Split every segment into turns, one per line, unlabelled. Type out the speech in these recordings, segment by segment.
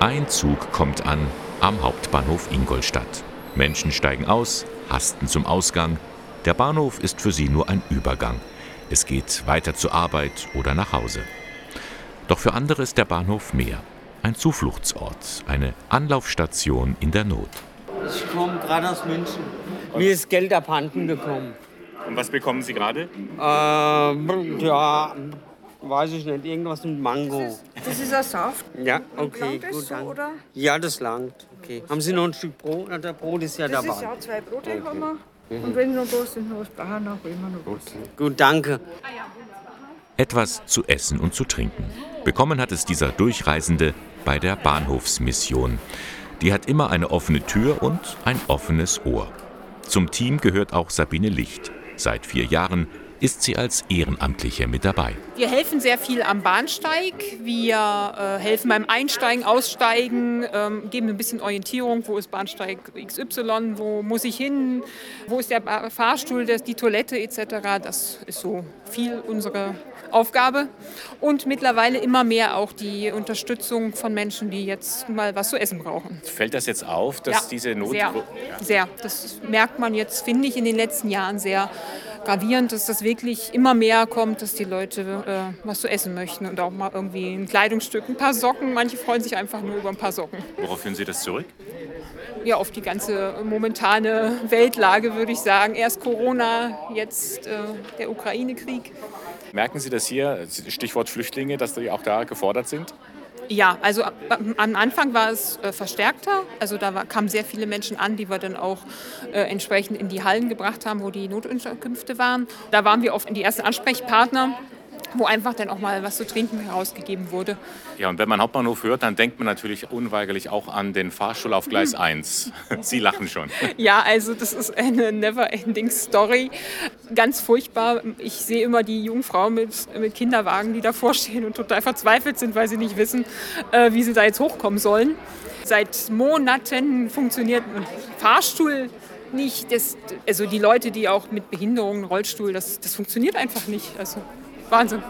Ein Zug kommt an am Hauptbahnhof Ingolstadt. Menschen steigen aus, hasten zum Ausgang. Der Bahnhof ist für sie nur ein Übergang. Es geht weiter zur Arbeit oder nach Hause. Doch für andere ist der Bahnhof mehr. Ein Zufluchtsort, eine Anlaufstation in der Not.
Ich komme gerade aus München. Mir ist Geld abhanden gekommen.
Und was bekommen Sie gerade?
Äh, ja, weiß ich nicht, irgendwas mit Mango.
Das ist ein Saft.
Ja, okay,
Langt das
gut,
so,
danke.
oder?
Ja, das langt. Okay. Haben Sie noch ein Stück Brot? Na, Der Brot ist ja
Das
dabei.
ist ja zwei Brote haben wir. Und wenn noch was sind, noch was brauchen wir noch immer noch was.
Gut, danke.
Etwas zu essen und zu trinken. Bekommen hat es dieser Durchreisende bei der Bahnhofsmission. Die hat immer eine offene Tür und ein offenes Ohr. Zum Team gehört auch Sabine Licht. Seit vier Jahren ist sie als Ehrenamtliche mit dabei.
Wir helfen sehr viel am Bahnsteig. Wir äh, helfen beim Einsteigen, Aussteigen, ähm, geben ein bisschen Orientierung. Wo ist Bahnsteig XY? Wo muss ich hin? Wo ist der Ba- Fahrstuhl, das, die Toilette etc.? Das ist so viel unsere Aufgabe. Und mittlerweile immer mehr auch die Unterstützung von Menschen, die jetzt mal was zu essen brauchen.
Fällt das jetzt auf, dass diese Not...
Sehr, sehr. Das merkt man jetzt, finde ich, in den letzten Jahren sehr gravierend, dass das wirklich immer mehr kommt, dass die Leute äh, was zu essen möchten und auch mal irgendwie ein Kleidungsstück, ein paar Socken. Manche freuen sich einfach nur über ein paar Socken.
Worauf führen Sie das zurück?
Ja, auf die ganze momentane Weltlage würde ich sagen. Erst Corona, jetzt äh, der Ukraine-Krieg.
Merken Sie das hier, Stichwort Flüchtlinge, dass die auch da gefordert sind?
Ja, also a- am Anfang war es äh, verstärkter. Also da kamen sehr viele Menschen an, die wir dann auch äh, entsprechend in die Hallen gebracht haben, wo die Notunterkünfte waren. Da waren wir oft die ersten Ansprechpartner, wo einfach dann auch mal was zu trinken herausgegeben wurde.
Ja, und wenn man Hauptbahnhof hört, dann denkt man natürlich unweigerlich auch an den Fahrstuhl auf Gleis 1. Sie lachen schon.
Ja, also das ist eine never-ending Story. Ganz furchtbar. Ich sehe immer die jungen Frauen mit, mit Kinderwagen, die davor stehen und total verzweifelt sind, weil sie nicht wissen, äh, wie sie da jetzt hochkommen sollen. Seit Monaten funktioniert ein Fahrstuhl nicht. Das, also die Leute, die auch mit Behinderungen, Rollstuhl, das, das funktioniert einfach nicht. Also Wahnsinn.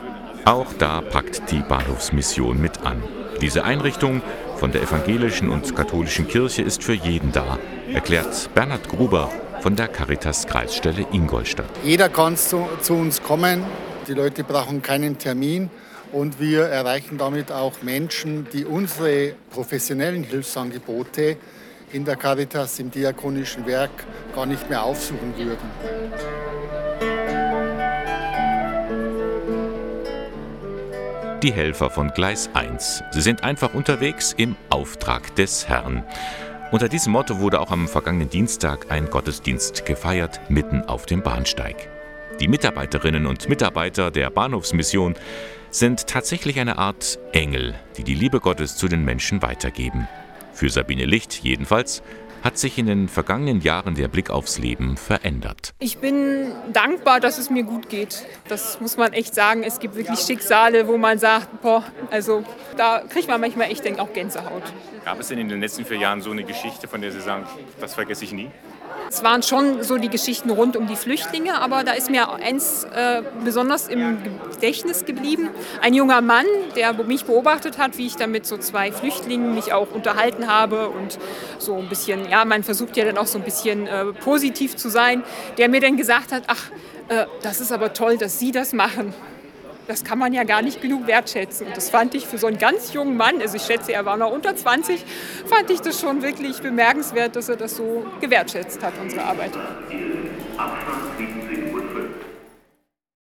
Auch da packt die Bahnhofsmission mit an. Diese Einrichtung von der evangelischen und katholischen Kirche ist für jeden da, erklärt Bernhard Gruber von der Caritas Kreisstelle Ingolstadt.
Jeder kann zu, zu uns kommen. Die Leute brauchen keinen Termin. Und wir erreichen damit auch Menschen, die unsere professionellen Hilfsangebote in der Caritas im diakonischen Werk gar nicht mehr aufsuchen würden.
Die Helfer von Gleis 1. Sie sind einfach unterwegs im Auftrag des Herrn. Unter diesem Motto wurde auch am vergangenen Dienstag ein Gottesdienst gefeiert, mitten auf dem Bahnsteig. Die Mitarbeiterinnen und Mitarbeiter der Bahnhofsmission sind tatsächlich eine Art Engel, die die Liebe Gottes zu den Menschen weitergeben. Für Sabine Licht jedenfalls hat sich in den vergangenen Jahren der Blick aufs Leben verändert.
Ich bin dankbar, dass es mir gut geht. Das muss man echt sagen. Es gibt wirklich Schicksale, wo man sagt, boah, also da kriegt man manchmal echt denk, auch Gänsehaut.
Gab es denn in den letzten vier Jahren so eine Geschichte, von der Sie sagen, das vergesse ich nie?
Es waren schon so die Geschichten rund um die Flüchtlinge, aber da ist mir eins äh, besonders im Gedächtnis geblieben. Ein junger Mann, der mich beobachtet hat, wie ich da mit so zwei Flüchtlingen mich auch unterhalten habe und so ein bisschen, ja, man versucht ja dann auch so ein bisschen äh, positiv zu sein, der mir dann gesagt hat, ach, äh, das ist aber toll, dass Sie das machen. Das kann man ja gar nicht genug wertschätzen. Und das fand ich für so einen ganz jungen Mann, also ich schätze, er war noch unter 20, fand ich das schon wirklich bemerkenswert, dass er das so gewertschätzt hat, unsere Arbeit.
Abstand bieten Sie